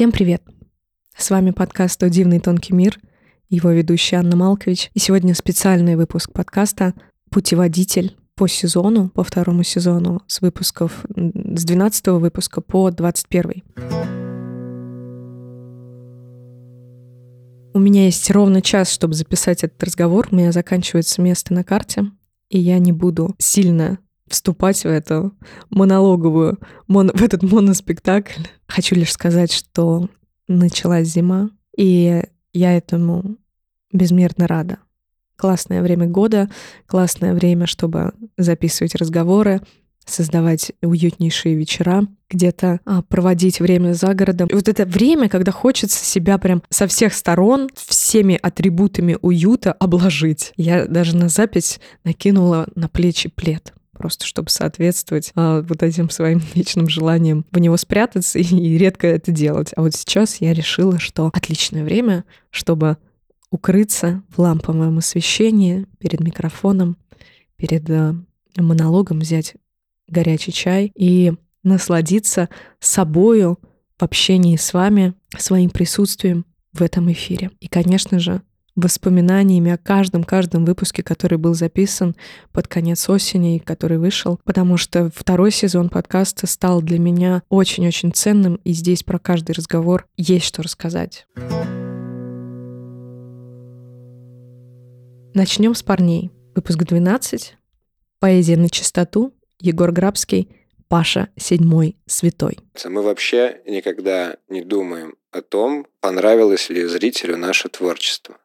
Всем привет! С вами подкаст «О дивный тонкий мир», его ведущая Анна Малкович. И сегодня специальный выпуск подкаста «Путеводитель» по сезону, по второму сезону, с выпусков, с 12 выпуска по 21. У меня есть ровно час, чтобы записать этот разговор. У меня заканчивается место на карте, и я не буду сильно вступать в эту монологовую, мон, в этот моноспектакль. Хочу лишь сказать, что началась зима, и я этому безмерно рада. Классное время года, классное время, чтобы записывать разговоры, создавать уютнейшие вечера, где-то а, проводить время за городом. И вот это время, когда хочется себя прям со всех сторон всеми атрибутами уюта обложить. Я даже на запись накинула на плечи плед просто чтобы соответствовать а, вот этим своим вечным желаниям в него спрятаться и, и редко это делать. А вот сейчас я решила, что отличное время, чтобы укрыться в ламповом освещении перед микрофоном, перед а, монологом, взять горячий чай и насладиться собою в общении с вами, своим присутствием в этом эфире. И, конечно же, воспоминаниями о каждом-каждом выпуске, который был записан под конец осени и который вышел, потому что второй сезон подкаста стал для меня очень-очень ценным, и здесь про каждый разговор есть что рассказать. Начнем с парней. Выпуск 12. Поэзия на чистоту. Егор Грабский. Паша Седьмой Святой. Мы вообще никогда не думаем о том, понравилось ли зрителю наше творчество.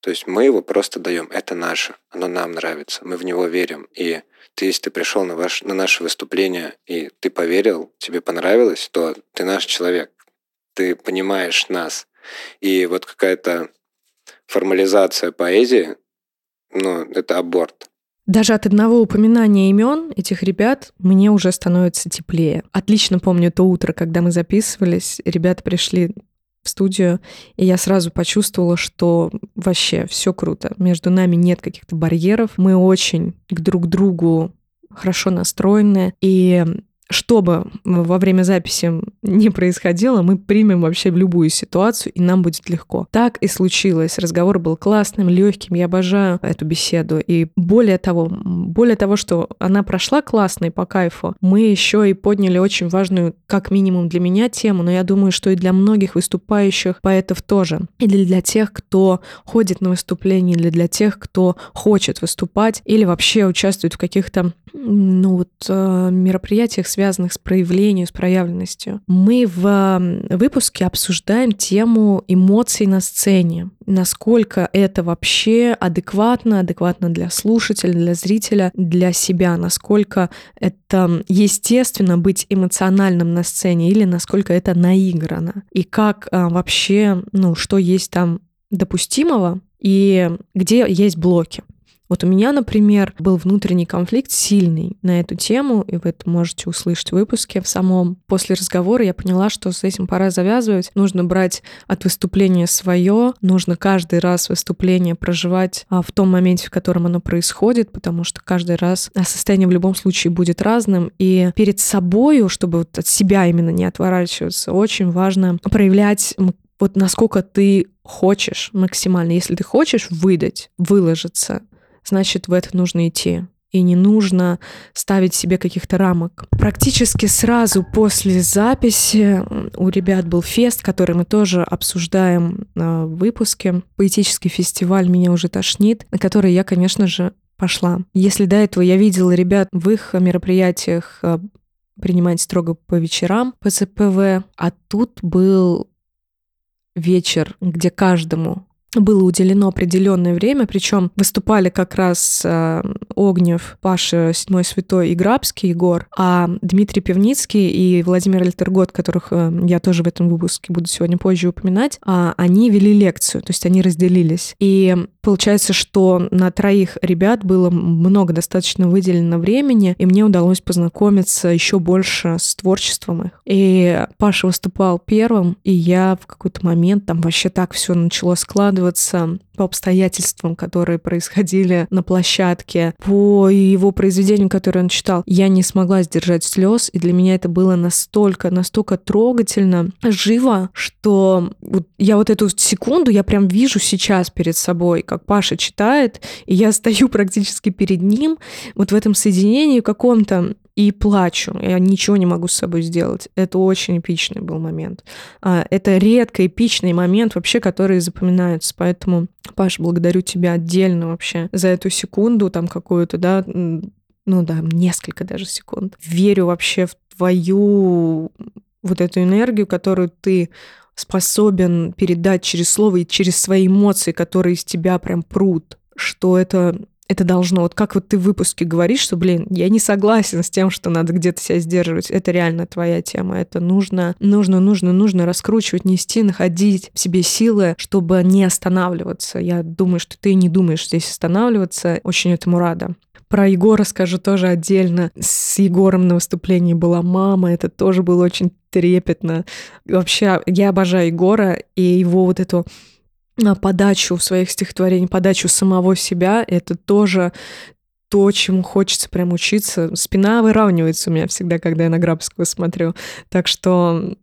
То есть мы его просто даем. Это наше. Оно нам нравится. Мы в него верим. И ты, если ты пришел на, ваш, на наше выступление, и ты поверил, тебе понравилось, то ты наш человек. Ты понимаешь нас. И вот какая-то формализация поэзии, ну, это аборт. Даже от одного упоминания имен этих ребят мне уже становится теплее. Отлично помню то утро, когда мы записывались. Ребята пришли в студию, и я сразу почувствовала, что вообще все круто. Между нами нет каких-то барьеров. Мы очень к друг другу хорошо настроены. И что бы во время записи не происходило, мы примем вообще любую ситуацию, и нам будет легко. Так и случилось. Разговор был классным, легким. Я обожаю эту беседу. И более того, более того, что она прошла классно и по кайфу, мы еще и подняли очень важную, как минимум для меня, тему, но я думаю, что и для многих выступающих поэтов тоже. Или для тех, кто ходит на выступления, или для тех, кто хочет выступать, или вообще участвует в каких-то ну, вот, э, мероприятиях, связанных с проявлением, с проявленностью. Мы в выпуске обсуждаем тему эмоций на сцене. Насколько это вообще адекватно, адекватно для слушателя, для зрителя, для себя, насколько это естественно быть эмоциональным на сцене или насколько это наиграно. И как а, вообще, ну, что есть там допустимого и где есть блоки. Вот у меня, например, был внутренний конфликт сильный на эту тему, и вы это можете услышать в выпуске в самом. После разговора я поняла, что с этим пора завязывать. Нужно брать от выступления свое, нужно каждый раз выступление проживать а, в том моменте, в котором оно происходит, потому что каждый раз состояние в любом случае будет разным. И перед собою, чтобы вот от себя именно не отворачиваться, очень важно проявлять вот насколько ты хочешь максимально. Если ты хочешь выдать, выложиться, значит, в это нужно идти и не нужно ставить себе каких-то рамок. Практически сразу после записи у ребят был фест, который мы тоже обсуждаем в выпуске. Поэтический фестиваль «Меня уже тошнит», на который я, конечно же, пошла. Если до этого я видела ребят в их мероприятиях э, принимать строго по вечерам по ЦПВ, а тут был вечер, где каждому было уделено определенное время, причем выступали как раз э, Огнев, Паша Седьмой Святой и Грабский Егор, а Дмитрий Певницкий и Владимир Альтергот, которых э, я тоже в этом выпуске буду сегодня позже упоминать, э, они вели лекцию, то есть они разделились. И получается, что на троих ребят было много достаточно выделено времени, и мне удалось познакомиться еще больше с творчеством их. И Паша выступал первым, и я в какой-то момент там вообще так все начало складываться, складываться по обстоятельствам, которые происходили на площадке, по его произведению, которое он читал, я не смогла сдержать слез, и для меня это было настолько, настолько трогательно, живо, что вот я вот эту секунду, я прям вижу сейчас перед собой, как Паша читает, и я стою практически перед ним, вот в этом соединении каком-то, и плачу. Я ничего не могу с собой сделать. Это очень эпичный был момент. А, это редко эпичный момент вообще, который запоминается. Поэтому, Паш, благодарю тебя отдельно вообще за эту секунду там какую-то, да, ну да, несколько даже секунд. Верю вообще в твою вот эту энергию, которую ты способен передать через слово и через свои эмоции, которые из тебя прям прут, что это это должно, вот как вот ты в выпуске говоришь, что, блин, я не согласен с тем, что надо где-то себя сдерживать. Это реально твоя тема. Это нужно, нужно, нужно, нужно раскручивать, нести, находить в себе силы, чтобы не останавливаться. Я думаю, что ты не думаешь здесь останавливаться. Очень этому рада. Про Егора скажу тоже отдельно. С Егором на выступлении была мама, это тоже было очень трепетно. Вообще, я обожаю Егора и его вот эту подачу в своих стихотворениях, подачу самого себя, это тоже то, чему хочется прям учиться. Спина выравнивается у меня всегда, когда я на Грабского смотрю. Так что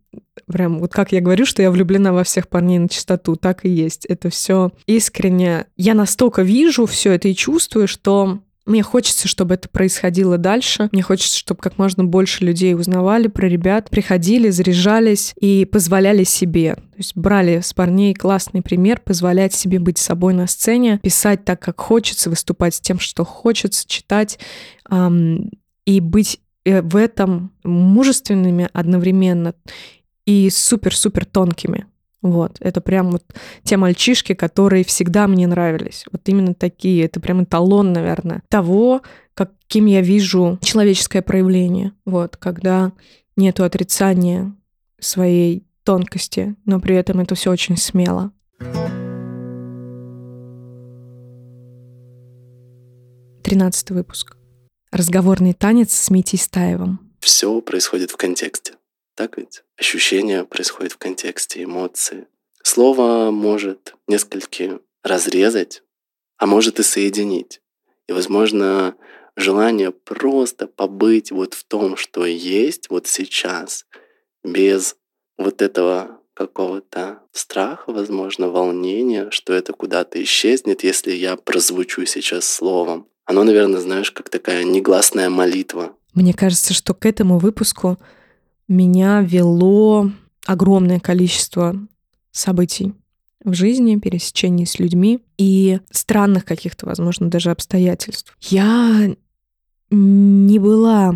прям вот как я говорю, что я влюблена во всех парней на чистоту, так и есть. Это все искренне. Я настолько вижу все это и чувствую, что мне хочется, чтобы это происходило дальше. Мне хочется, чтобы как можно больше людей узнавали про ребят, приходили, заряжались и позволяли себе. То есть брали с парней классный пример, позволять себе быть собой на сцене, писать так, как хочется, выступать с тем, что хочется, читать эм, и быть э, в этом мужественными одновременно и супер-супер тонкими. Вот, это прям вот те мальчишки, которые всегда мне нравились. Вот именно такие. Это прям эталон, наверное, того, каким я вижу человеческое проявление. Вот, когда нету отрицания своей тонкости, но при этом это все очень смело. Тринадцатый выпуск. Разговорный танец с Митей Стаевым. Все происходит в контексте. Так ведь? Ощущение происходит в контексте, эмоции. Слово может несколько разрезать, а может и соединить. И, возможно, желание просто побыть вот в том, что есть вот сейчас, без вот этого какого-то страха, возможно, волнения, что это куда-то исчезнет, если я прозвучу сейчас словом. Оно, наверное, знаешь, как такая негласная молитва. Мне кажется, что к этому выпуску меня вело огромное количество событий в жизни, пересечений с людьми и странных каких-то, возможно, даже обстоятельств. Я не была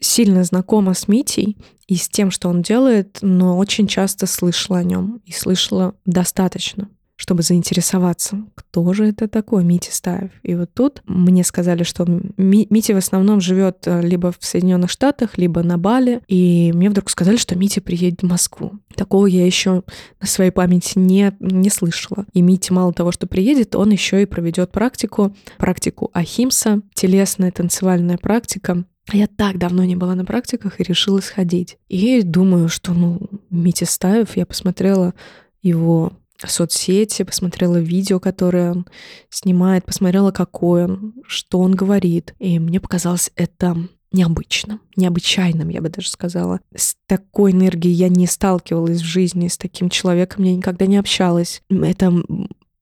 сильно знакома с Митей и с тем, что он делает, но очень часто слышала о нем и слышала достаточно чтобы заинтересоваться, кто же это такой Митя Стаев. И вот тут мне сказали, что Митя в основном живет э, либо в Соединенных Штатах, либо на Бали, и мне вдруг сказали, что Митя приедет в Москву. Такого я еще на своей памяти не, не слышала. И Митя мало того, что приедет, он еще и проведет практику, практику Ахимса, телесная танцевальная практика, я так давно не была на практиках и решила сходить. И думаю, что, ну, Митя Стаев, я посмотрела его соцсети, посмотрела видео, которое он снимает, посмотрела, какой он, что он говорит. И мне показалось это необычным, необычайным, я бы даже сказала. С такой энергией я не сталкивалась в жизни, с таким человеком я никогда не общалась. Это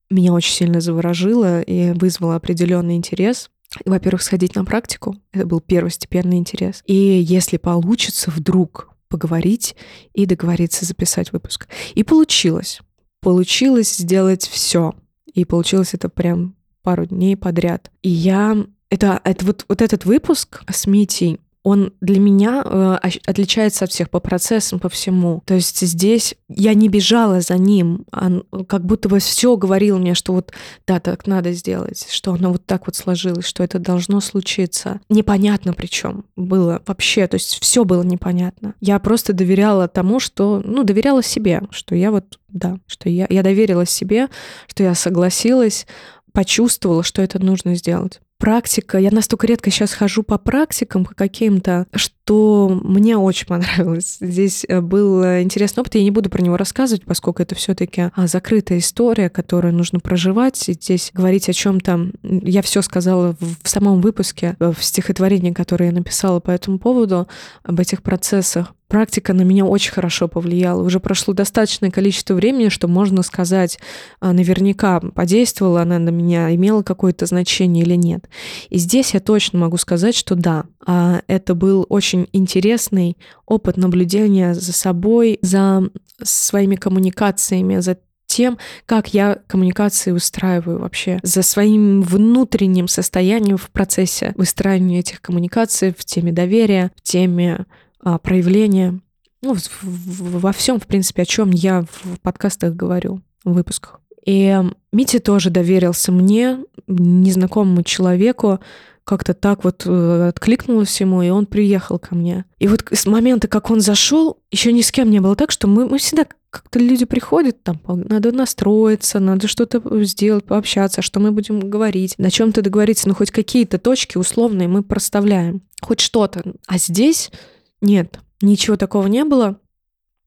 меня очень сильно заворожило и вызвало определенный интерес. Во-первых, сходить на практику. Это был первостепенный интерес. И если получится вдруг поговорить и договориться записать выпуск. И получилось получилось сделать все. И получилось это прям пару дней подряд. И я... Это, это вот, вот этот выпуск с Митей, он для меня э, отличается от всех по процессам, по всему. То есть здесь я не бежала за ним, он как будто бы все говорил мне, что вот да, так надо сделать, что оно вот так вот сложилось, что это должно случиться. Непонятно причем было вообще, то есть все было непонятно. Я просто доверяла тому, что, ну, доверяла себе, что я вот, да, что я, я доверила себе, что я согласилась, почувствовала, что это нужно сделать. Практика, я настолько редко сейчас хожу по практикам, по каким-то, что мне очень понравилось. Здесь э, был интересный опыт, я не буду про него рассказывать, поскольку это все-таки а, закрытая история, которую нужно проживать. И здесь говорить о чем-то, я все сказала в самом выпуске, э, в стихотворении, которое я написала по этому поводу, об этих процессах практика на меня очень хорошо повлияла. Уже прошло достаточное количество времени, что можно сказать а, наверняка, подействовала она на меня, имела какое-то значение или нет. И здесь я точно могу сказать, что да, это был очень интересный опыт наблюдения за собой, за своими коммуникациями, за тем, как я коммуникации устраиваю вообще, за своим внутренним состоянием в процессе выстраивания этих коммуникаций, в теме доверия, в теме а, проявления, ну, во всем, в принципе, о чем я в подкастах говорю, в выпусках. И Митя тоже доверился мне, незнакомому человеку, как-то так вот э, откликнулось ему, и он приехал ко мне. И вот с момента, как он зашел, еще ни с кем не было так, что мы, мы всегда как-то люди приходят, там надо настроиться, надо что-то сделать, пообщаться, что мы будем говорить, на чем-то договориться, ну хоть какие-то точки условные мы проставляем, хоть что-то. А здесь нет, ничего такого не было.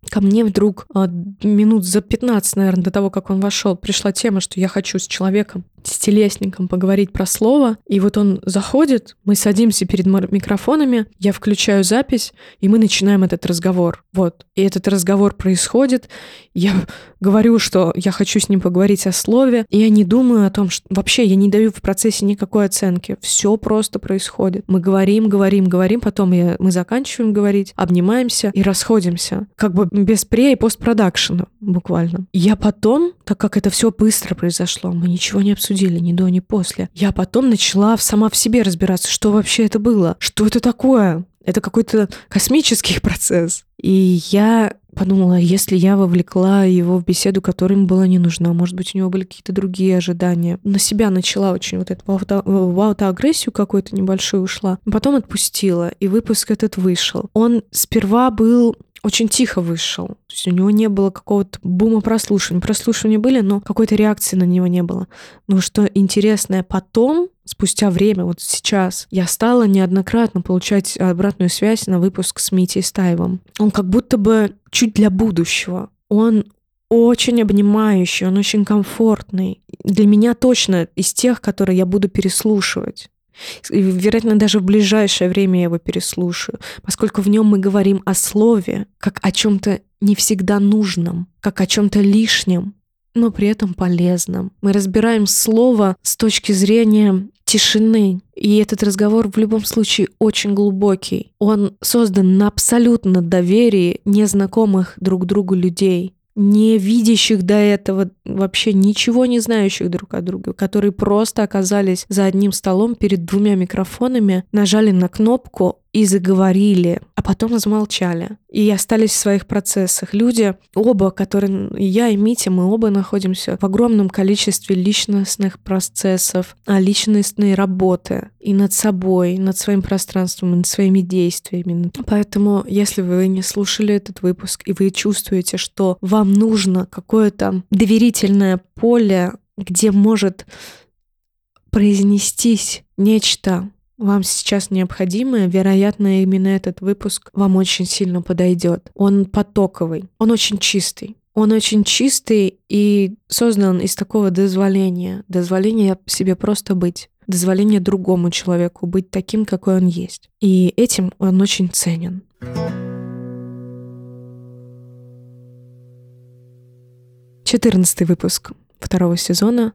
Ко мне вдруг а, минут за 15, наверное, до того, как он вошел, пришла тема, что я хочу с человеком десятилетником поговорить про слово. И вот он заходит, мы садимся перед микрофонами, я включаю запись, и мы начинаем этот разговор. Вот. И этот разговор происходит. Я говорю, что я хочу с ним поговорить о слове, и я не думаю о том, что вообще я не даю в процессе никакой оценки. Все просто происходит. Мы говорим, говорим, говорим, потом я, мы заканчиваем говорить, обнимаемся и расходимся. Как бы без пре- и постпродакшена буквально. Я потом, так как это все быстро произошло, мы ничего не обсудили, обсудили ни до, ни после. Я потом начала сама в себе разбираться, что вообще это было, что это такое. Это какой-то космический процесс. И я подумала, если я вовлекла его в беседу, которая ему была не нужна, может быть, у него были какие-то другие ожидания. На себя начала очень вот эту в аутоагрессию какую-то небольшую ушла, потом отпустила, и выпуск этот вышел. Он сперва был очень тихо вышел. То есть у него не было какого-то бума прослушивания. Прослушивания были, но какой-то реакции на него не было. Но что интересное, потом, спустя время, вот сейчас, я стала неоднократно получать обратную связь на выпуск с Митей Стаевым. Он как будто бы чуть для будущего. Он очень обнимающий, он очень комфортный. Для меня точно из тех, которые я буду переслушивать. Вероятно, даже в ближайшее время я его переслушаю, поскольку в нем мы говорим о слове, как о чем-то не всегда нужном, как о чем-то лишнем, но при этом полезном. Мы разбираем слово с точки зрения тишины. И этот разговор в любом случае очень глубокий. Он создан на абсолютно доверии незнакомых друг другу людей не видящих до этого, вообще ничего не знающих друг о друге, которые просто оказались за одним столом перед двумя микрофонами, нажали на кнопку и заговорили, а потом замолчали. И остались в своих процессах. Люди, оба, которые, я и Митя, мы оба находимся в огромном количестве личностных процессов, а личностной работы и над собой, и над своим пространством, и над своими действиями. Поэтому, если вы не слушали этот выпуск, и вы чувствуете, что вам нужно какое-то доверительное поле, где может произнестись нечто вам сейчас необходимое, вероятно, именно этот выпуск вам очень сильно подойдет. Он потоковый, он очень чистый. Он очень чистый и создан из такого дозволения. Дозволения себе просто быть. Дозволение другому человеку быть таким, какой он есть. И этим он очень ценен. Четырнадцатый выпуск второго сезона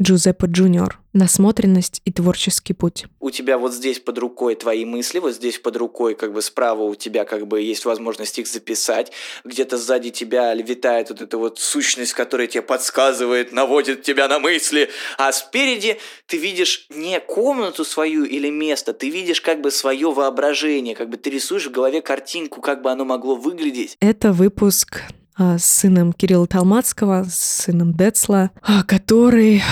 Джузеппе Джуниор. Насмотренность и творческий путь. У тебя вот здесь под рукой твои мысли, вот здесь под рукой как бы справа у тебя как бы есть возможность их записать. Где-то сзади тебя витает вот эта вот сущность, которая тебе подсказывает, наводит тебя на мысли. А спереди ты видишь не комнату свою или место, ты видишь как бы свое воображение, как бы ты рисуешь в голове картинку, как бы оно могло выглядеть. Это выпуск с сыном Кирилла Талмацкого, с сыном Децла, а, который...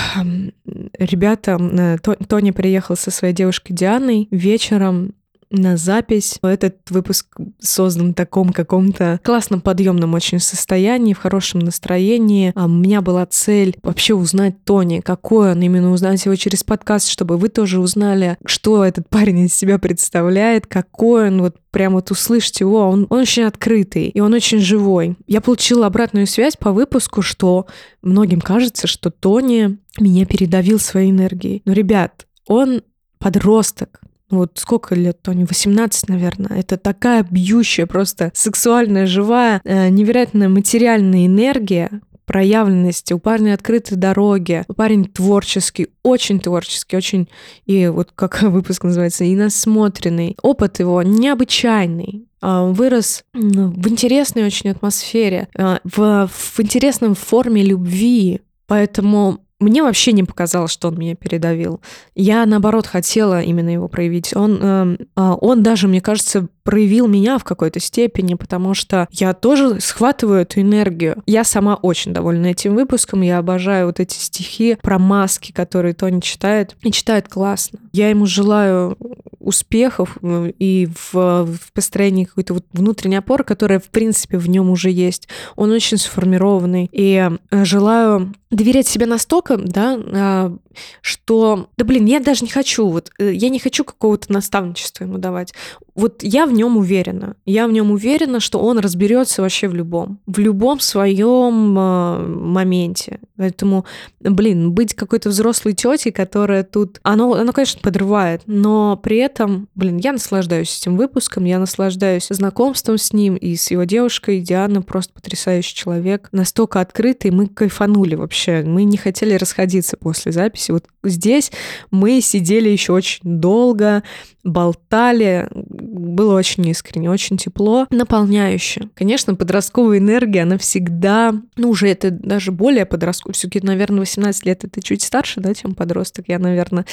Ребята, э, Тони приехал со своей девушкой Дианой вечером на запись. Этот выпуск создан в таком каком-то классном подъемном очень состоянии, в хорошем настроении. А у меня была цель вообще узнать Тони, какой он, именно узнать его через подкаст, чтобы вы тоже узнали, что этот парень из себя представляет, какой он, вот прям вот услышать его, он, он очень открытый, и он очень живой. Я получила обратную связь по выпуску, что многим кажется, что Тони меня передавил своей энергией. Но, ребят, он подросток, вот сколько лет Тони? 18, наверное. Это такая бьющая, просто сексуальная, живая, э, невероятная материальная энергия, проявленности, у парня открытые дороги, парень творческий, очень творческий, очень, и вот как выпуск называется, и насмотренный. Опыт его необычайный. А, вырос в интересной очень атмосфере, а, в, в интересном форме любви, Поэтому мне вообще не показалось, что он меня передавил. Я, наоборот, хотела именно его проявить. Он, э, он даже, мне кажется, проявил меня в какой-то степени, потому что я тоже схватываю эту энергию. Я сама очень довольна этим выпуском. Я обожаю вот эти стихи про маски, которые Тони читает. И читает классно. Я ему желаю успехов э, и в, в построении какой-то вот внутренней опоры, которая, в принципе, в нем уже есть. Он очень сформированный. И э, желаю доверять себе настолько, да, а, что, да блин, я даже не хочу, вот, э, я не хочу какого-то наставничества ему давать. Вот я в нем уверена. Я в нем уверена, что он разберется вообще в любом, в любом своем э, моменте. Поэтому, блин, быть какой-то взрослой тетей, которая тут, оно, оно, конечно, подрывает, но при этом, блин, я наслаждаюсь этим выпуском, я наслаждаюсь знакомством с ним и с его девушкой. Диана просто потрясающий человек, настолько открытый, мы кайфанули вообще, мы не хотели расходиться после записи. Вот здесь мы сидели еще очень долго, болтали, было очень искренне, очень тепло, наполняюще. Конечно, подростковая энергия, она всегда, ну, уже это даже более подростковая, все-таки, наверное, 18 лет это чуть старше, да, чем подросток, я, наверное,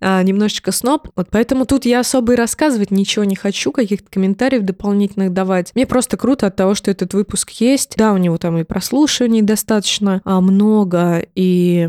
а, немножечко сноб, вот поэтому тут я особо и рассказывать ничего не хочу, каких-то комментариев дополнительных давать. Мне просто круто от того, что этот выпуск есть, да, у него там и прослушиваний достаточно а, много, и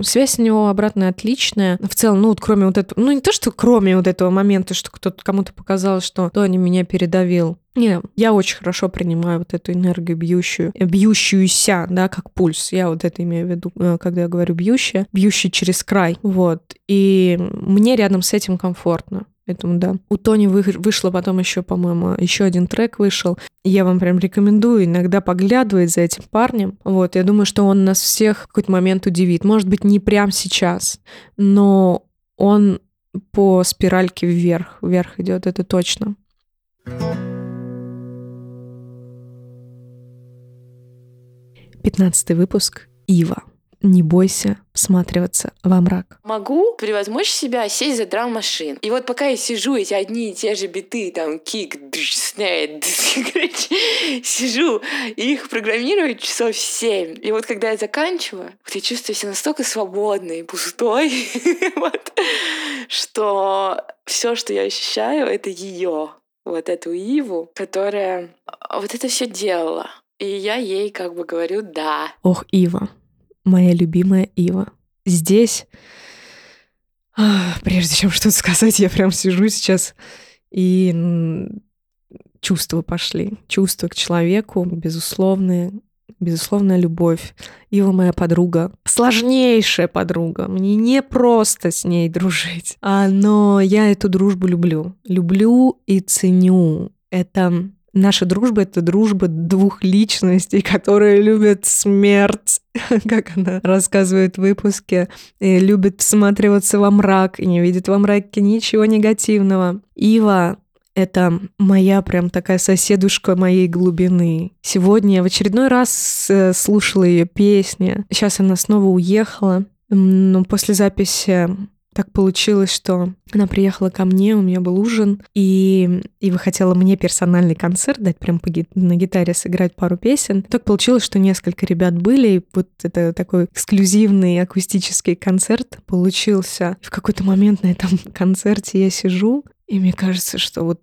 связь с него обратная отличная. В целом, ну, вот кроме вот этого, ну, не то, что кроме вот этого момента, моменты, что кто-то кому-то показал, что Тони меня передавил. Не, я очень хорошо принимаю вот эту энергию бьющую, бьющуюся, да, как пульс. Я вот это имею в виду, э, когда я говорю бьющая, бьющий через край. Вот. И мне рядом с этим комфортно. Поэтому да. У Тони вы, вышло потом еще, по-моему, еще один трек вышел. Я вам прям рекомендую иногда поглядывать за этим парнем. Вот, я думаю, что он нас всех в какой-то момент удивит. Может быть, не прямо сейчас, но он по спиральке вверх. Вверх идет, это точно. Пятнадцатый выпуск. Ива не бойся всматриваться во мрак. Могу превозмочь себя, сесть за драм-машин. И вот пока я сижу, эти одни и те же биты, там, кик, снэт, сижу, и их программирую часов семь. И вот когда я заканчиваю, вот я чувствую себя настолько свободной, пустой, вот, что все, что я ощущаю, это ее, вот эту Иву, которая вот это все делала. И я ей как бы говорю «да». Ох, Ива, моя любимая Ива. Здесь, прежде чем что-то сказать, я прям сижу сейчас и чувства пошли. Чувства к человеку, безусловные, безусловная любовь. Ива моя подруга, сложнейшая подруга. Мне не просто с ней дружить. А, но я эту дружбу люблю. Люблю и ценю. Это Наша дружба — это дружба двух личностей, которые любят смерть, как она рассказывает в выпуске, и любит всматриваться во мрак и не видит во мраке ничего негативного. Ива это моя прям такая соседушка моей глубины. Сегодня я в очередной раз э, слушала ее песни. Сейчас она снова уехала. Но после записи так получилось, что она приехала ко мне, у меня был ужин, и, и вы хотела мне персональный концерт дать, прям по, на гитаре сыграть пару песен. Так получилось, что несколько ребят были, и вот это такой эксклюзивный акустический концерт получился. В какой-то момент на этом концерте я сижу, и мне кажется, что вот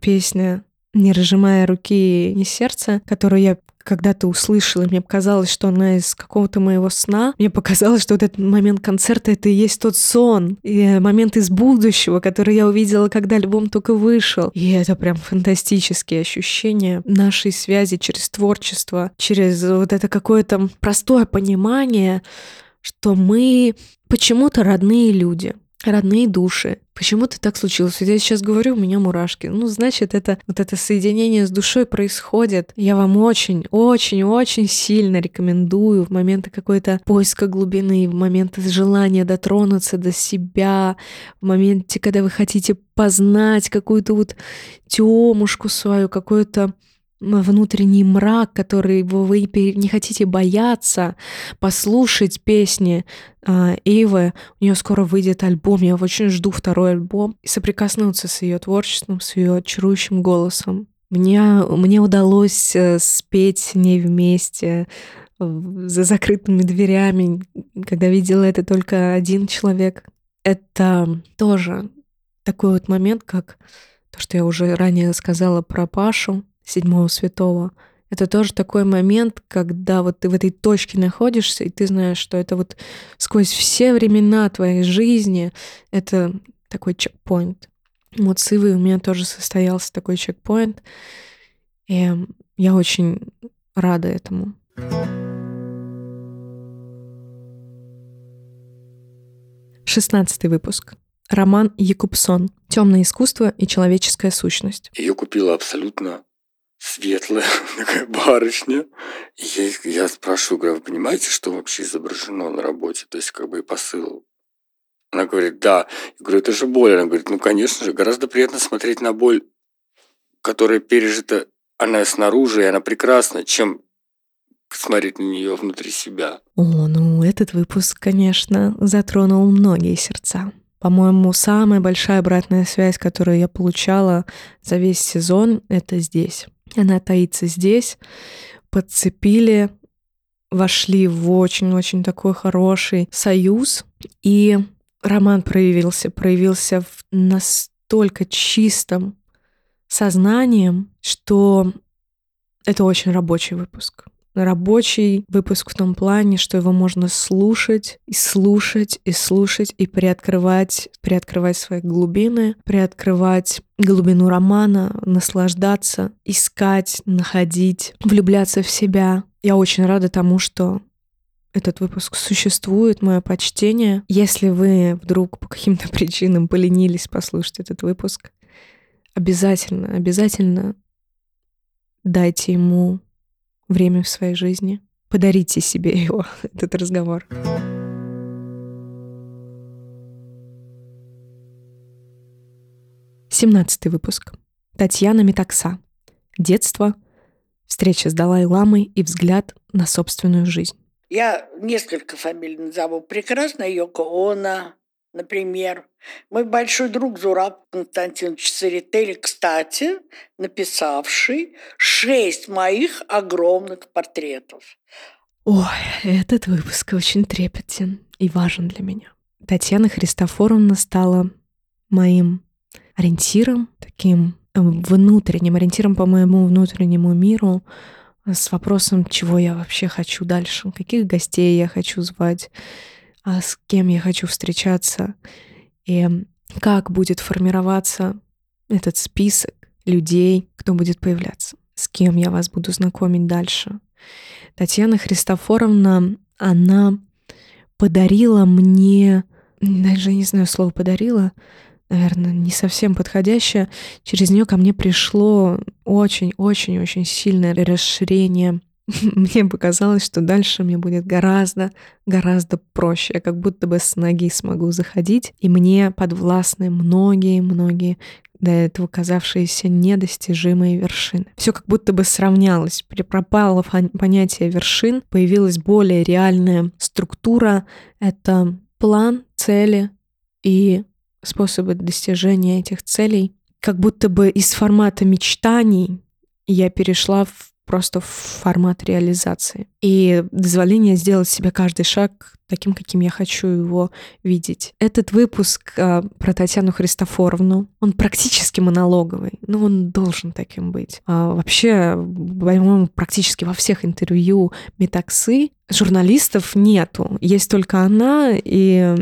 песня «Не разжимая руки, не сердца», которую я когда-то услышала, и мне показалось, что она из какого-то моего сна. Мне показалось, что вот этот момент концерта — это и есть тот сон, и момент из будущего, который я увидела, когда альбом только вышел. И это прям фантастические ощущения нашей связи через творчество, через вот это какое-то простое понимание, что мы почему-то родные люди родные души. Почему-то так случилось. Вот я сейчас говорю, у меня мурашки. Ну, значит, это вот это соединение с душой происходит. Я вам очень, очень, очень сильно рекомендую в моменты какой-то поиска глубины, в моменты желания дотронуться до себя, в моменте, когда вы хотите познать какую-то вот темушку свою, какую-то внутренний мрак, который вы не хотите бояться, послушать песни э, Эйвы. У нее скоро выйдет альбом, я очень жду второй альбом, и соприкоснуться с ее творчеством, с ее чарующим голосом. Мне, мне удалось э, спеть с ней вместе за закрытыми дверями, когда видела это только один человек. Это тоже такой вот момент, как то, что я уже ранее сказала про Пашу, седьмого святого. Это тоже такой момент, когда вот ты в этой точке находишься, и ты знаешь, что это вот сквозь все времена твоей жизни, это такой чекпоинт. Вот с Ивой у меня тоже состоялся такой чекпоинт, и я очень рада этому. Шестнадцатый выпуск. Роман Якубсон. Темное искусство и человеческая сущность. Ее купила абсолютно светлая такая барышня. И я, я спрашиваю, говорю, вы понимаете, что вообще изображено на работе? То есть как бы и посыл. Она говорит, да. Я говорю, это же боль. Она говорит, ну, конечно же, гораздо приятно смотреть на боль, которая пережита, она снаружи, и она прекрасна, чем смотреть на нее внутри себя. О, ну этот выпуск, конечно, затронул многие сердца. По-моему, самая большая обратная связь, которую я получала за весь сезон, это здесь. Она таится здесь. Подцепили, вошли в очень-очень такой хороший союз. И роман проявился, проявился в настолько чистом сознанием, что это очень рабочий выпуск рабочий выпуск в том плане, что его можно слушать и слушать и слушать и приоткрывать, приоткрывать свои глубины, приоткрывать глубину романа, наслаждаться, искать, находить, влюбляться в себя. Я очень рада тому, что этот выпуск существует, мое почтение. Если вы вдруг по каким-то причинам поленились послушать этот выпуск, обязательно, обязательно дайте ему время в своей жизни. Подарите себе его, этот разговор. Семнадцатый выпуск. Татьяна Метакса. Детство, встреча с Далай-ламой и взгляд на собственную жизнь. Я несколько фамилий назову. Прекрасная Йоко Оно, Например, мой большой друг Зураб Константинович Церетели, кстати, написавший шесть моих огромных портретов. Ой, этот выпуск очень трепетен и важен для меня. Татьяна Христофоровна стала моим ориентиром, таким э, внутренним ориентиром по моему внутреннему миру, с вопросом, чего я вообще хочу дальше, каких гостей я хочу звать, а с кем я хочу встречаться и как будет формироваться этот список людей, кто будет появляться, с кем я вас буду знакомить дальше. Татьяна Христофоровна, она подарила мне, даже не знаю, слово подарила, наверное, не совсем подходящее. Через нее ко мне пришло очень-очень-очень сильное расширение мне показалось, что дальше мне будет гораздо, гораздо проще. Я как будто бы с ноги смогу заходить, и мне подвластны многие-многие до этого казавшиеся недостижимые вершины. Все как будто бы сравнялось. Пропало понятие вершин, появилась более реальная структура. Это план, цели и способы достижения этих целей. Как будто бы из формата мечтаний я перешла в просто формат реализации. И дозволение сделать себе каждый шаг таким, каким я хочу его видеть. Этот выпуск а, про Татьяну Христофоровну, он практически монологовый, но он должен таким быть. А, вообще, по-моему, практически во всех интервью Метаксы журналистов нету. Есть только она и,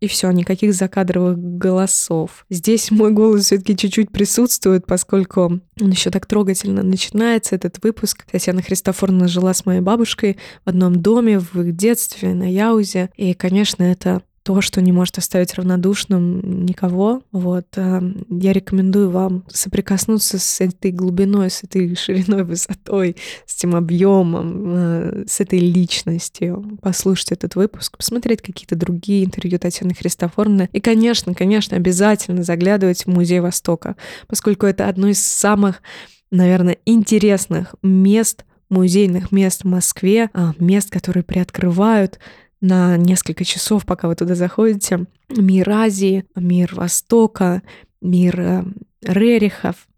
и все, никаких закадровых голосов. Здесь мой голос все-таки чуть-чуть присутствует, поскольку он еще так трогательно начинается, этот выпуск. Татьяна Христофоровна жила с моей бабушкой в одном доме в их детстве на Яузе. И, конечно, это то, что не может оставить равнодушным никого. Вот. Э, я рекомендую вам соприкоснуться с этой глубиной, с этой шириной, высотой, с этим объемом, э, с этой личностью. Послушать этот выпуск, посмотреть какие-то другие интервью Татьяны Христофоровны. И, конечно, конечно, обязательно заглядывать в Музей Востока, поскольку это одно из самых, наверное, интересных мест музейных мест в Москве, а, мест, которые приоткрывают на несколько часов, пока вы туда заходите, мир Азии, мир Востока, мир э, Рерихов.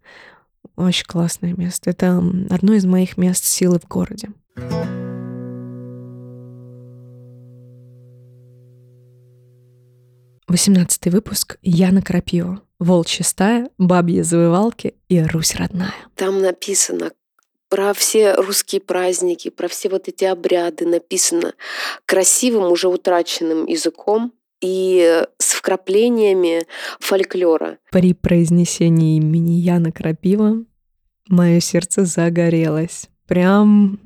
Очень классное место. Это одно из моих мест силы в городе. Восемнадцатый выпуск Яна Крапива. Волчья стая, бабьи завывалки и Русь родная. Там написано, про все русские праздники, про все вот эти обряды написано красивым, уже утраченным языком и с вкраплениями фольклора. При произнесении имени Яна Крапива мое сердце загорелось. Прям,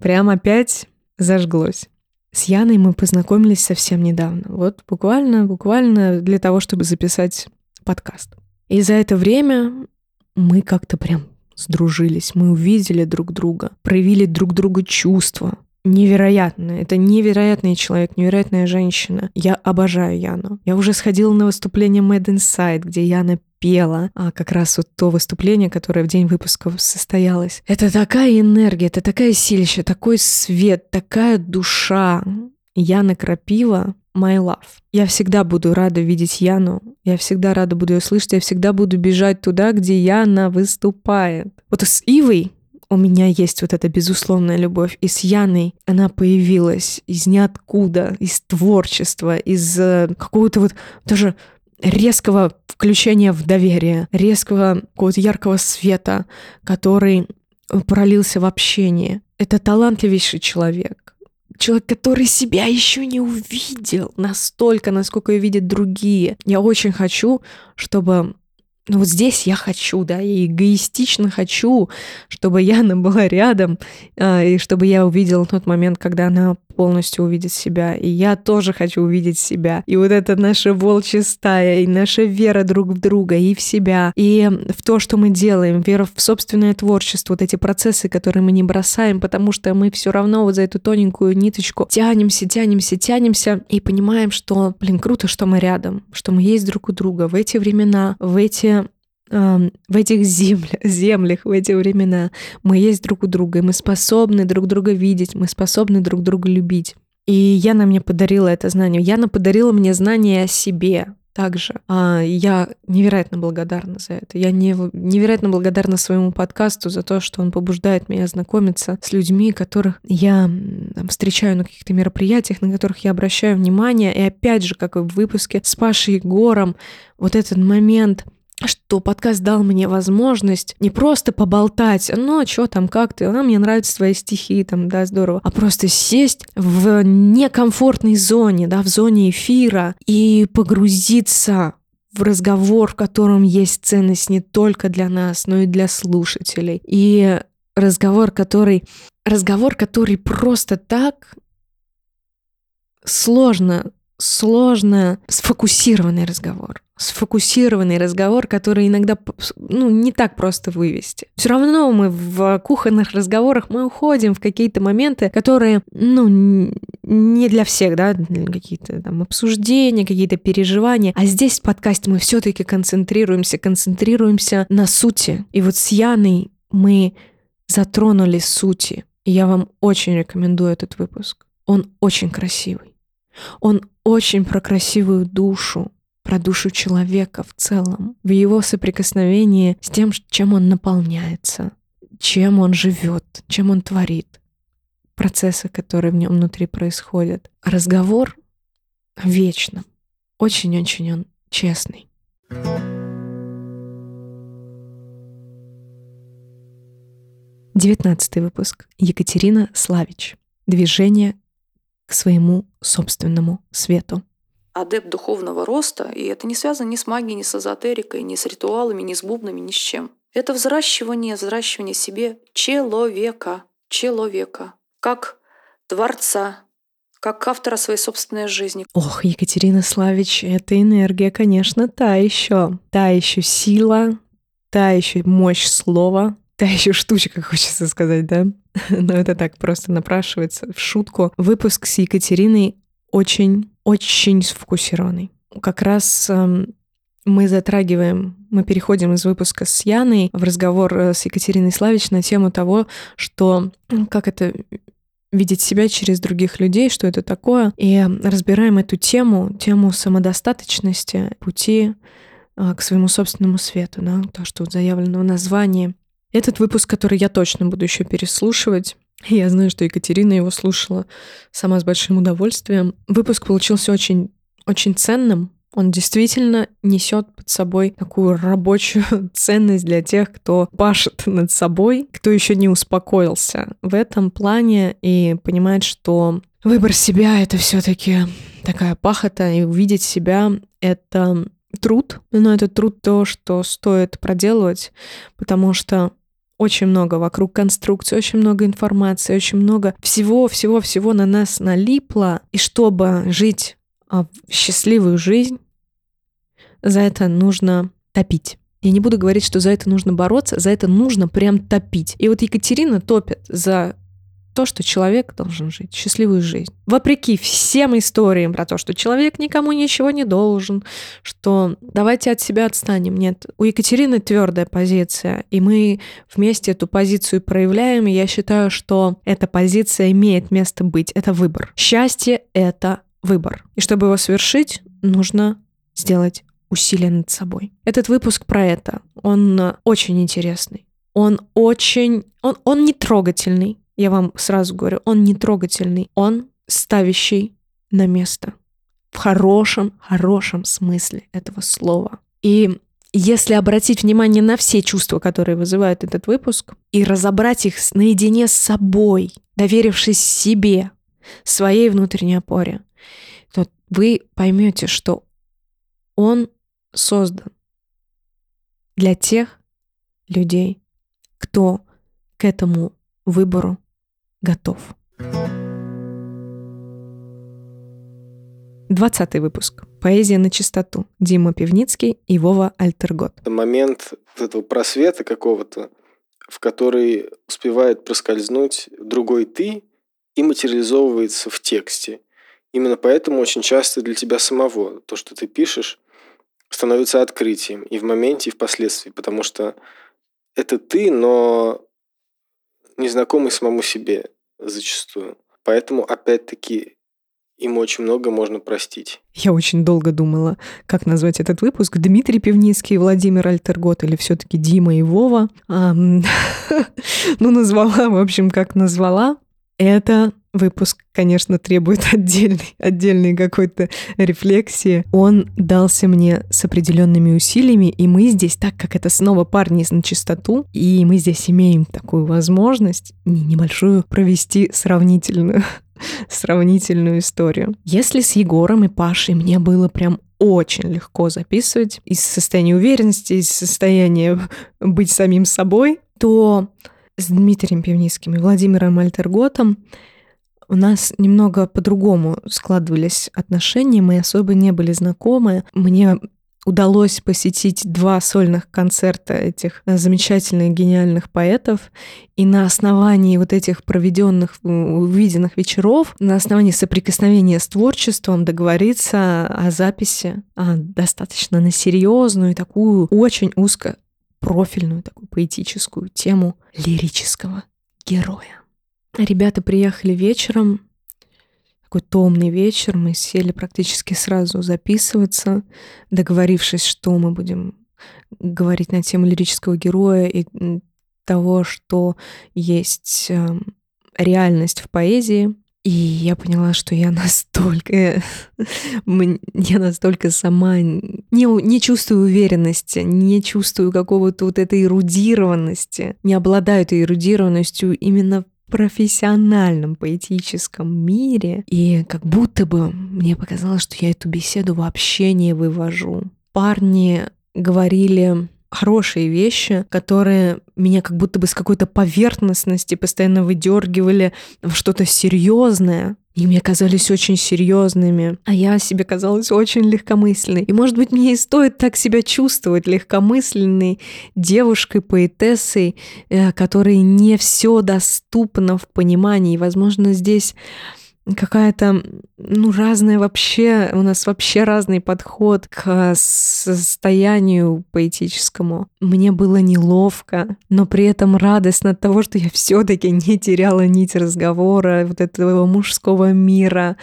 прям опять зажглось. С Яной мы познакомились совсем недавно. Вот буквально, буквально для того, чтобы записать подкаст. И за это время мы как-то прям сдружились, мы увидели друг друга, проявили друг друга чувства. Невероятно. Это невероятный человек, невероятная женщина. Я обожаю Яну. Я уже сходила на выступление Mad Inside, где Яна пела, а как раз вот то выступление, которое в день выпуска состоялось. Это такая энергия, это такая силища, такой свет, такая душа. Яна Крапива my love. Я всегда буду рада видеть Яну, я всегда рада буду ее слышать, я всегда буду бежать туда, где Яна выступает. Вот с Ивой у меня есть вот эта безусловная любовь. И с Яной она появилась из ниоткуда, из творчества, из э, какого-то вот тоже резкого включения в доверие, резкого какого-то яркого света, который пролился в общение. Это талантливейший человек человек, который себя еще не увидел настолько, насколько ее видят другие. Я очень хочу, чтобы ну вот здесь я хочу, да, я эгоистично хочу, чтобы Яна была рядом, а, и чтобы я увидела тот момент, когда она полностью увидит себя. И я тоже хочу увидеть себя. И вот это наша волчья стая, и наша вера друг в друга, и в себя, и в то, что мы делаем, вера в собственное творчество, вот эти процессы, которые мы не бросаем, потому что мы все равно вот за эту тоненькую ниточку тянемся, тянемся, тянемся, и понимаем, что, блин, круто, что мы рядом, что мы есть друг у друга в эти времена, в эти в этих землях, землях, в эти времена мы есть друг у друга, и мы способны друг друга видеть, мы способны друг друга любить. И Яна мне подарила это знание. Яна подарила мне знание о себе также. А я невероятно благодарна за это. Я не, невероятно благодарна своему подкасту за то, что он побуждает меня знакомиться с людьми, которых я встречаю на каких-то мероприятиях, на которых я обращаю внимание. И опять же, как в выпуске с Пашей Егором, вот этот момент что подкаст дал мне возможность не просто поболтать, ну, что там, как ты, а, мне нравятся твои стихи, там, да, здорово, а просто сесть в некомфортной зоне, да, в зоне эфира и погрузиться в разговор, в котором есть ценность не только для нас, но и для слушателей. И разговор, который, разговор, который просто так сложно, сложно сфокусированный разговор сфокусированный разговор, который иногда ну, не так просто вывести. Все равно мы в кухонных разговорах мы уходим в какие-то моменты, которые, ну, не для всех, да, какие-то там обсуждения, какие-то переживания. А здесь в подкасте мы все-таки концентрируемся, концентрируемся на сути. И вот с Яной мы затронули сути. И я вам очень рекомендую этот выпуск. Он очень красивый. Он очень про красивую душу, про душу человека в целом, в его соприкосновении с тем, чем он наполняется, чем он живет, чем он творит, процессы, которые в нем внутри происходят. Разговор вечно. Очень-очень он честный. Девятнадцатый выпуск. Екатерина Славич. Движение к своему собственному свету. Адепт духовного роста, и это не связано ни с магией, ни с эзотерикой, ни с ритуалами, ни с бубнами, ни с чем. Это взращивание, взращивание себе человека, человека, как творца, как автора своей собственной жизни. Ох, Екатерина Славич, эта энергия, конечно, та еще. Та еще сила, та еще мощь слова, та еще штучка, хочется сказать, да? Но это так просто напрашивается в шутку. Выпуск с Екатериной очень, очень сфокусированный. Как раз эм, мы затрагиваем, мы переходим из выпуска с Яной в разговор э, с Екатериной Славич на тему того, что как это видеть себя через других людей, что это такое. И разбираем эту тему, тему самодостаточности, пути а, к своему собственному свету, да, то, что заявлено в названии. Этот выпуск, который я точно буду еще переслушивать, я знаю, что Екатерина его слушала сама с большим удовольствием. Выпуск получился очень, очень ценным, он действительно несет под собой такую рабочую ценность для тех, кто пашет над собой, кто еще не успокоился в этом плане и понимает, что выбор себя это все-таки такая пахота, и увидеть себя это труд, но это труд то, что стоит проделывать, потому что очень много вокруг конструкции, очень много информации, очень много всего-всего-всего на нас налипло. И чтобы жить а, счастливую жизнь, за это нужно топить. Я не буду говорить, что за это нужно бороться, за это нужно прям топить. И вот Екатерина топит за то, что человек должен жить счастливую жизнь. Вопреки всем историям про то, что человек никому ничего не должен, что давайте от себя отстанем. Нет, у Екатерины твердая позиция, и мы вместе эту позицию проявляем, и я считаю, что эта позиция имеет место быть. Это выбор. Счастье — это выбор. И чтобы его совершить, нужно сделать усилия над собой. Этот выпуск про это. Он очень интересный. Он очень... Он, он не трогательный. Я вам сразу говорю, он не трогательный. Он ставящий на место. В хорошем, хорошем смысле этого слова. И если обратить внимание на все чувства, которые вызывает этот выпуск, и разобрать их наедине с собой, доверившись себе, своей внутренней опоре, то вы поймете, что он создан для тех людей, кто к этому выбору готов. Двадцатый выпуск. Поэзия на чистоту. Дима Пивницкий и Вова Альтергот. Момент этого просвета какого-то, в который успевает проскользнуть другой ты и материализовывается в тексте. Именно поэтому очень часто для тебя самого то, что ты пишешь, становится открытием и в моменте, и впоследствии, потому что это ты, но незнакомый самому себе зачастую. Поэтому, опять-таки, им очень много можно простить. Я очень долго думала, как назвать этот выпуск. Дмитрий Пивницкий, Владимир Альтергот или все-таки Дима и Вова. ну, назвала, в общем, как назвала. Это выпуск, конечно, требует отдельной, отдельной какой-то рефлексии. Он дался мне с определенными усилиями, и мы здесь, так как это снова парни на чистоту, и мы здесь имеем такую возможность небольшую провести сравнительную сравнительную историю. Если с Егором и Пашей мне было прям очень легко записывать из состояния уверенности, из состояния быть самим собой, то с Дмитрием Пивницким и Владимиром Альтерготом у нас немного по-другому складывались отношения, мы особо не были знакомы. Мне удалось посетить два сольных концерта этих замечательных, гениальных поэтов. И на основании вот этих проведенных, увиденных вечеров, на основании соприкосновения с творчеством договориться о записи а, достаточно на серьезную, такую очень узко профильную, такую поэтическую тему лирического героя. Ребята приехали вечером, такой томный вечер, мы сели практически сразу записываться, договорившись, что мы будем говорить на тему лирического героя и того, что есть эм, реальность в поэзии, и я поняла, что я настолько, я настолько сама не, не чувствую уверенности, не чувствую какого-то вот этой эрудированности, не обладаю этой эрудированностью именно профессиональном поэтическом мире. И как будто бы мне показалось, что я эту беседу вообще не вывожу. Парни говорили хорошие вещи, которые меня как будто бы с какой-то поверхностности постоянно выдергивали в что-то серьезное. И мне казались очень серьезными, а я себе казалась очень легкомысленной. И, может быть, мне и стоит так себя чувствовать легкомысленной девушкой, поэтессой, э, которой не все доступно в понимании. Возможно, здесь какая-то, ну, разная вообще, у нас вообще разный подход к состоянию поэтическому. Мне было неловко, но при этом радостно от того, что я все-таки не теряла нить разговора, вот этого мужского мира,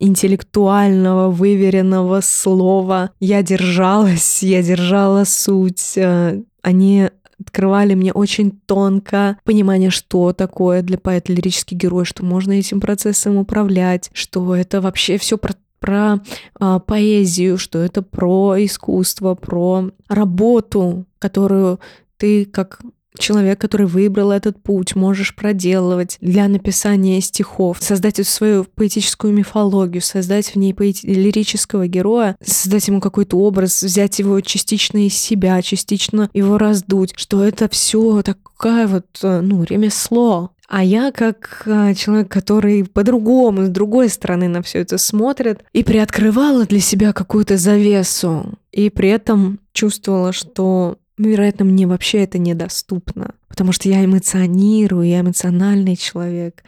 интеллектуального, выверенного слова. Я держалась, я держала суть. Э, они открывали мне очень тонко понимание, что такое для поэта лирический герой, что можно этим процессом управлять, что это вообще все про про а, поэзию, что это про искусство, про работу, которую ты как человек, который выбрал этот путь, можешь проделывать для написания стихов, создать свою поэтическую мифологию, создать в ней поэти- лирического героя, создать ему какой-то образ, взять его частично из себя, частично его раздуть, что это все такая вот, э, ну, ремесло. А я как э, человек, который по-другому, с другой стороны на все это смотрит, и приоткрывала для себя какую-то завесу, и при этом чувствовала, что вероятно, мне вообще это недоступно, потому что я эмоционирую, я эмоциональный человек.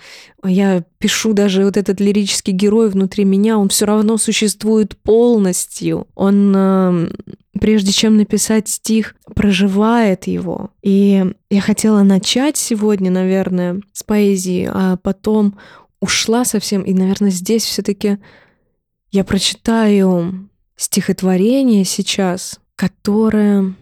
Я пишу даже вот этот лирический герой внутри меня, он все равно существует полностью. Он, эм, прежде чем написать стих, проживает его. И я хотела начать сегодня, наверное, с поэзии, а потом ушла совсем. И, наверное, здесь все-таки я прочитаю стихотворение сейчас, которое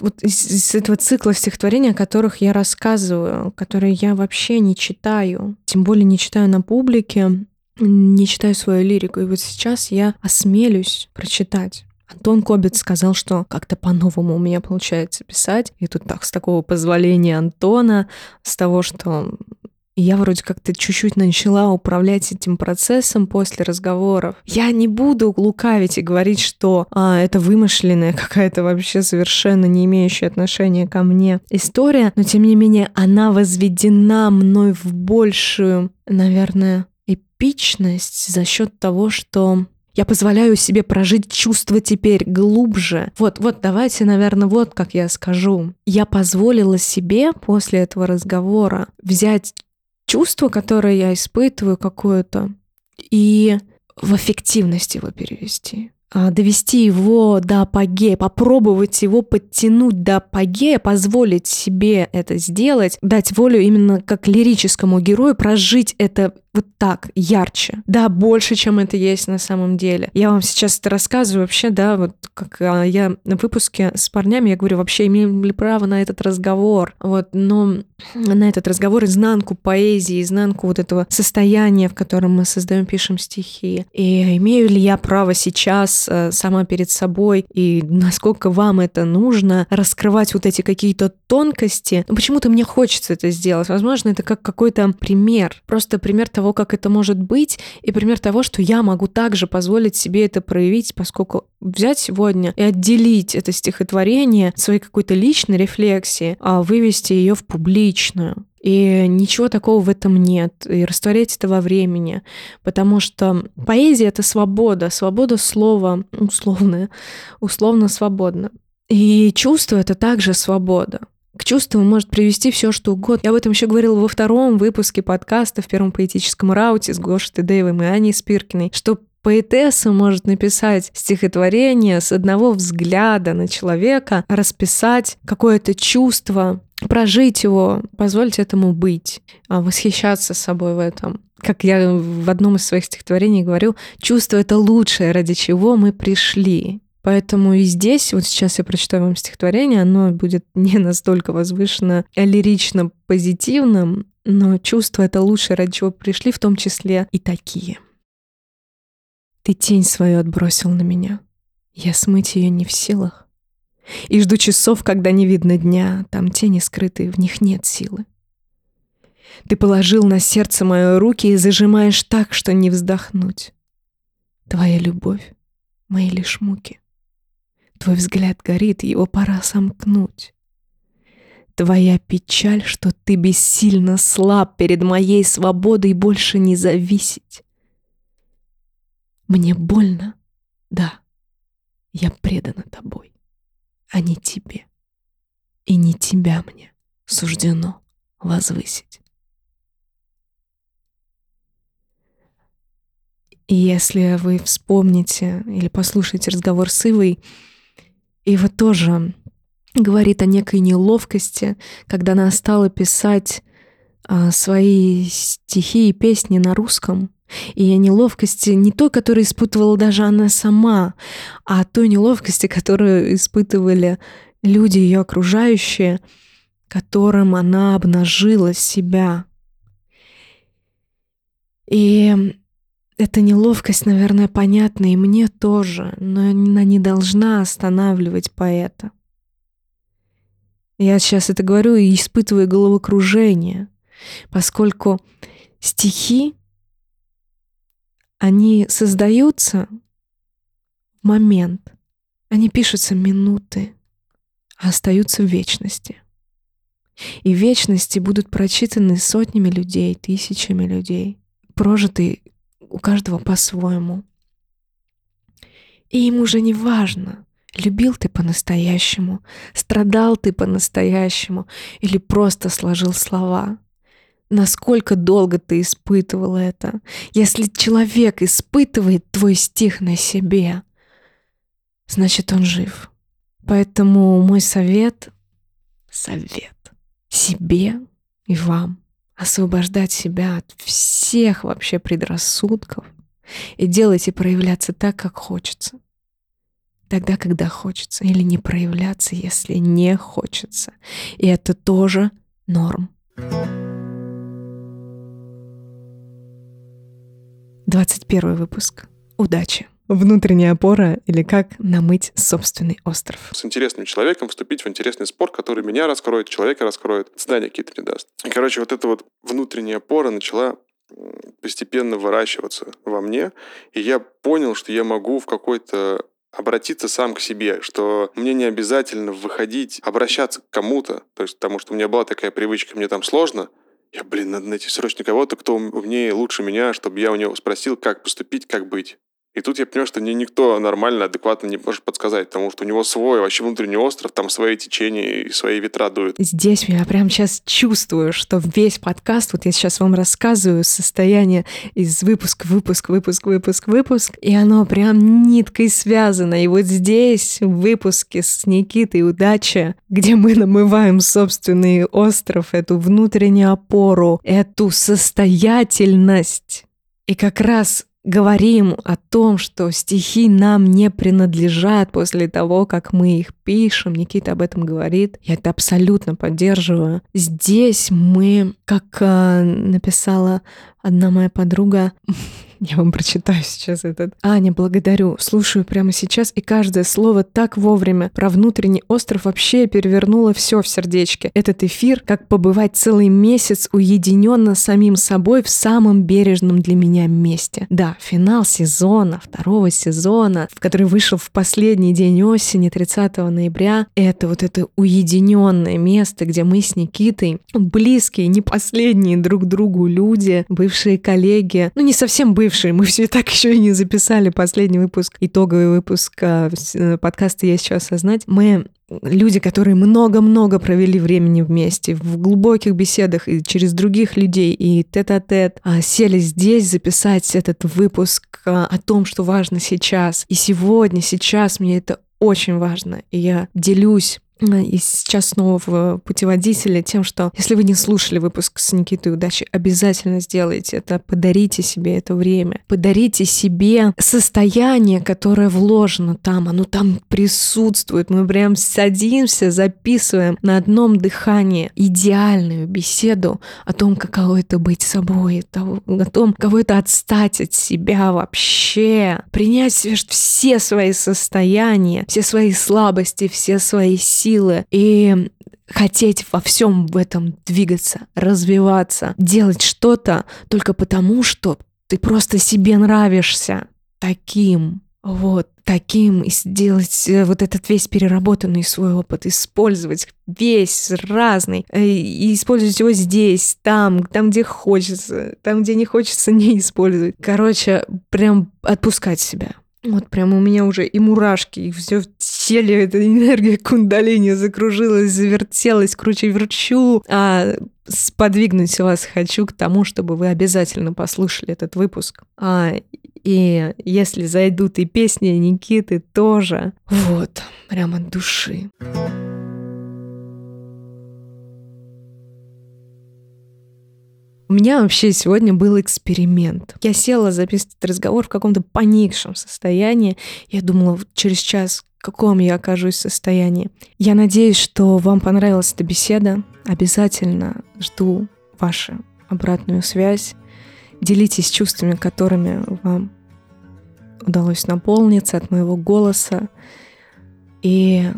вот из, этого цикла стихотворений, о которых я рассказываю, которые я вообще не читаю, тем более не читаю на публике, не читаю свою лирику. И вот сейчас я осмелюсь прочитать. Антон Кобец сказал, что как-то по-новому у меня получается писать. И тут так, с такого позволения Антона, с того, что я вроде как-то чуть-чуть начала управлять этим процессом после разговоров. Я не буду лукавить и говорить, что а, это вымышленная какая-то вообще совершенно не имеющая отношения ко мне история, но тем не менее она возведена мной в большую, наверное, эпичность за счет того, что я позволяю себе прожить чувство теперь глубже. Вот, вот, давайте, наверное, вот как я скажу. Я позволила себе после этого разговора взять чувство, которое я испытываю какое-то, и в эффективность его перевести. А, довести его до апогея, попробовать его подтянуть до апогея, позволить себе это сделать, дать волю именно как лирическому герою, прожить это вот так, ярче. Да, больше, чем это есть на самом деле. Я вам сейчас это рассказываю вообще, да, вот как а, я на выпуске с парнями, я говорю, вообще имеем ли право на этот разговор? Вот, но на этот разговор изнанку поэзии, изнанку вот этого состояния, в котором мы создаем, пишем стихи. И имею ли я право сейчас а, сама перед собой, и насколько вам это нужно, раскрывать вот эти какие-то тонкости? Ну, почему-то мне хочется это сделать. Возможно, это как какой-то пример. Просто пример того, того, как это может быть, и пример того, что я могу также позволить себе это проявить, поскольку взять сегодня и отделить это стихотворение своей какой-то личной рефлексии, а вывести ее в публичную. И ничего такого в этом нет. И растворять это во времени. Потому что поэзия — это свобода. Свобода слова условная. Условно свободна. И чувство — это также свобода. К чувствам может привести все, что угодно. Я об этом еще говорила во втором выпуске подкаста в первом поэтическом рауте с Гошей Тедеевым и Аней Спиркиной, что Поэтесса может написать стихотворение с одного взгляда на человека, расписать какое-то чувство, прожить его, позволить этому быть, а восхищаться собой в этом. Как я в одном из своих стихотворений говорю, чувство — это лучшее, ради чего мы пришли. Поэтому и здесь, вот сейчас я прочитаю вам стихотворение, оно будет не настолько возвышенно, а лирично позитивным, но чувство это лучшее, ради чего пришли, в том числе и такие. Ты тень свою отбросил на меня. Я смыть ее не в силах. И жду часов, когда не видно дня, там тени скрытые, в них нет силы. Ты положил на сердце мое руки и зажимаешь так, что не вздохнуть. Твоя любовь — мои лишь муки. Твой взгляд горит, его пора сомкнуть. Твоя печаль, что ты бессильно слаб перед моей свободой больше не зависеть. Мне больно, да, я предана тобой, а не тебе. И не тебя мне суждено возвысить. Если вы вспомните или послушаете разговор с Ивой, Ива тоже говорит о некой неловкости, когда она стала писать а, свои стихи и песни на русском. И о неловкости не той, которую испытывала даже она сама, а той неловкости, которую испытывали люди ее окружающие, которым она обнажила себя. И эта неловкость, наверное, понятна и мне тоже, но она не должна останавливать поэта. Я сейчас это говорю и испытываю головокружение, поскольку стихи, они создаются в момент, они пишутся минуты, а остаются в вечности. И вечности будут прочитаны сотнями людей, тысячами людей, прожиты у каждого по-своему. И им уже не важно, любил ты по-настоящему, страдал ты по-настоящему или просто сложил слова. Насколько долго ты испытывал это? Если человек испытывает твой стих на себе, значит он жив. Поэтому мой совет, совет себе и вам освобождать себя от всех вообще предрассудков и делать и проявляться так, как хочется. Тогда, когда хочется, или не проявляться, если не хочется. И это тоже норм. Двадцать первый выпуск. Удачи! Внутренняя опора или как намыть собственный остров. С интересным человеком вступить в интересный спор, который меня раскроет, человека раскроет, знания какие-то мне даст. И, короче, вот эта вот внутренняя опора начала постепенно выращиваться во мне, и я понял, что я могу в какой-то обратиться сам к себе, что мне не обязательно выходить, обращаться к кому-то, то есть потому что у меня была такая привычка, мне там сложно, я, блин, надо найти срочно кого-то, кто умнее, лучше меня, чтобы я у него спросил, как поступить, как быть. И тут я понял, что мне никто нормально, адекватно не может подсказать, потому что у него свой вообще внутренний остров, там свои течения и свои ветра дуют. Здесь я прям сейчас чувствую, что весь подкаст, вот я сейчас вам рассказываю состояние из выпуск, выпуск, выпуск, выпуск, выпуск, и оно прям ниткой связано. И вот здесь, в выпуске с Никитой «Удача», где мы намываем собственный остров, эту внутреннюю опору, эту состоятельность, и как раз говорим о том, что стихи нам не принадлежат после того, как мы их пишем. Никита об этом говорит. Я это абсолютно поддерживаю. Здесь мы, как э, написала одна моя подруга, Я вам прочитаю сейчас этот. Аня, благодарю. Слушаю прямо сейчас, и каждое слово так вовремя. Про внутренний остров вообще перевернуло все в сердечке. Этот эфир, как побывать целый месяц уединенно самим собой в самом бережном для меня месте. Да, финал сезона, второго сезона, в который вышел в последний день осени, 30 ноября. Это вот это уединенное место, где мы с Никитой близкие, не последние друг другу люди, бывшие коллеги, ну не совсем бывшие, бывшие. Мы все так еще и не записали последний выпуск, итоговый выпуск а, э, подкаста «Есть что осознать». Мы люди, которые много-много провели времени вместе, в глубоких беседах и через других людей, и тет-а-тет, -тет, сели здесь записать этот выпуск а, о том, что важно сейчас. И сегодня, сейчас мне это очень важно. И я делюсь и сейчас снова в путеводителе тем, что если вы не слушали выпуск с Никитой Удачи, обязательно сделайте это, подарите себе это время, подарите себе состояние, которое вложено там, оно там присутствует, мы прям садимся, записываем на одном дыхании идеальную беседу о том, каково это быть собой, о том, каково это отстать от себя вообще, принять все свои состояния, все свои слабости, все свои силы и хотеть во всем в этом двигаться, развиваться, делать что-то только потому, что ты просто себе нравишься таким, вот, таким, и сделать э, вот этот весь переработанный свой опыт, использовать весь разный, э, и использовать его здесь, там, там, где хочется, там, где не хочется, не использовать. Короче, прям отпускать себя. Вот прям у меня уже и мурашки, и все теле, эта энергия кундалини закружилась, завертелась, круче верчу. А сподвигнуть вас хочу к тому, чтобы вы обязательно послушали этот выпуск. А, и если зайдут и песни Никиты тоже. Вот, прям от души. У меня вообще сегодня был эксперимент. Я села записывать разговор в каком-то поникшем состоянии. Я думала, через час каком я окажусь состоянии. Я надеюсь, что вам понравилась эта беседа. Обязательно жду вашу обратную связь. Делитесь чувствами, которыми вам удалось наполниться от моего голоса. И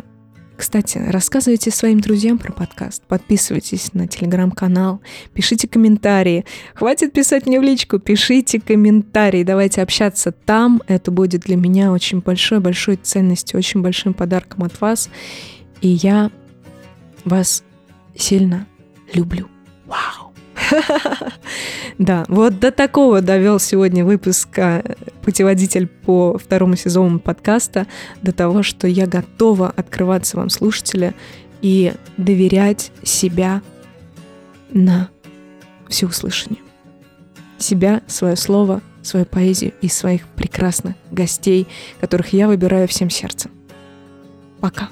кстати, рассказывайте своим друзьям про подкаст, подписывайтесь на телеграм-канал, пишите комментарии. Хватит писать мне в личку, пишите комментарии, давайте общаться там. Это будет для меня очень большой-большой ценностью, очень большим подарком от вас. И я вас сильно люблю. Вау! Да, вот до такого довел сегодня выпуск путеводитель по второму сезону подкаста, до того, что я готова открываться вам, слушатели, и доверять себя на всеуслышание. Себя, свое слово, свою поэзию и своих прекрасных гостей, которых я выбираю всем сердцем. Пока.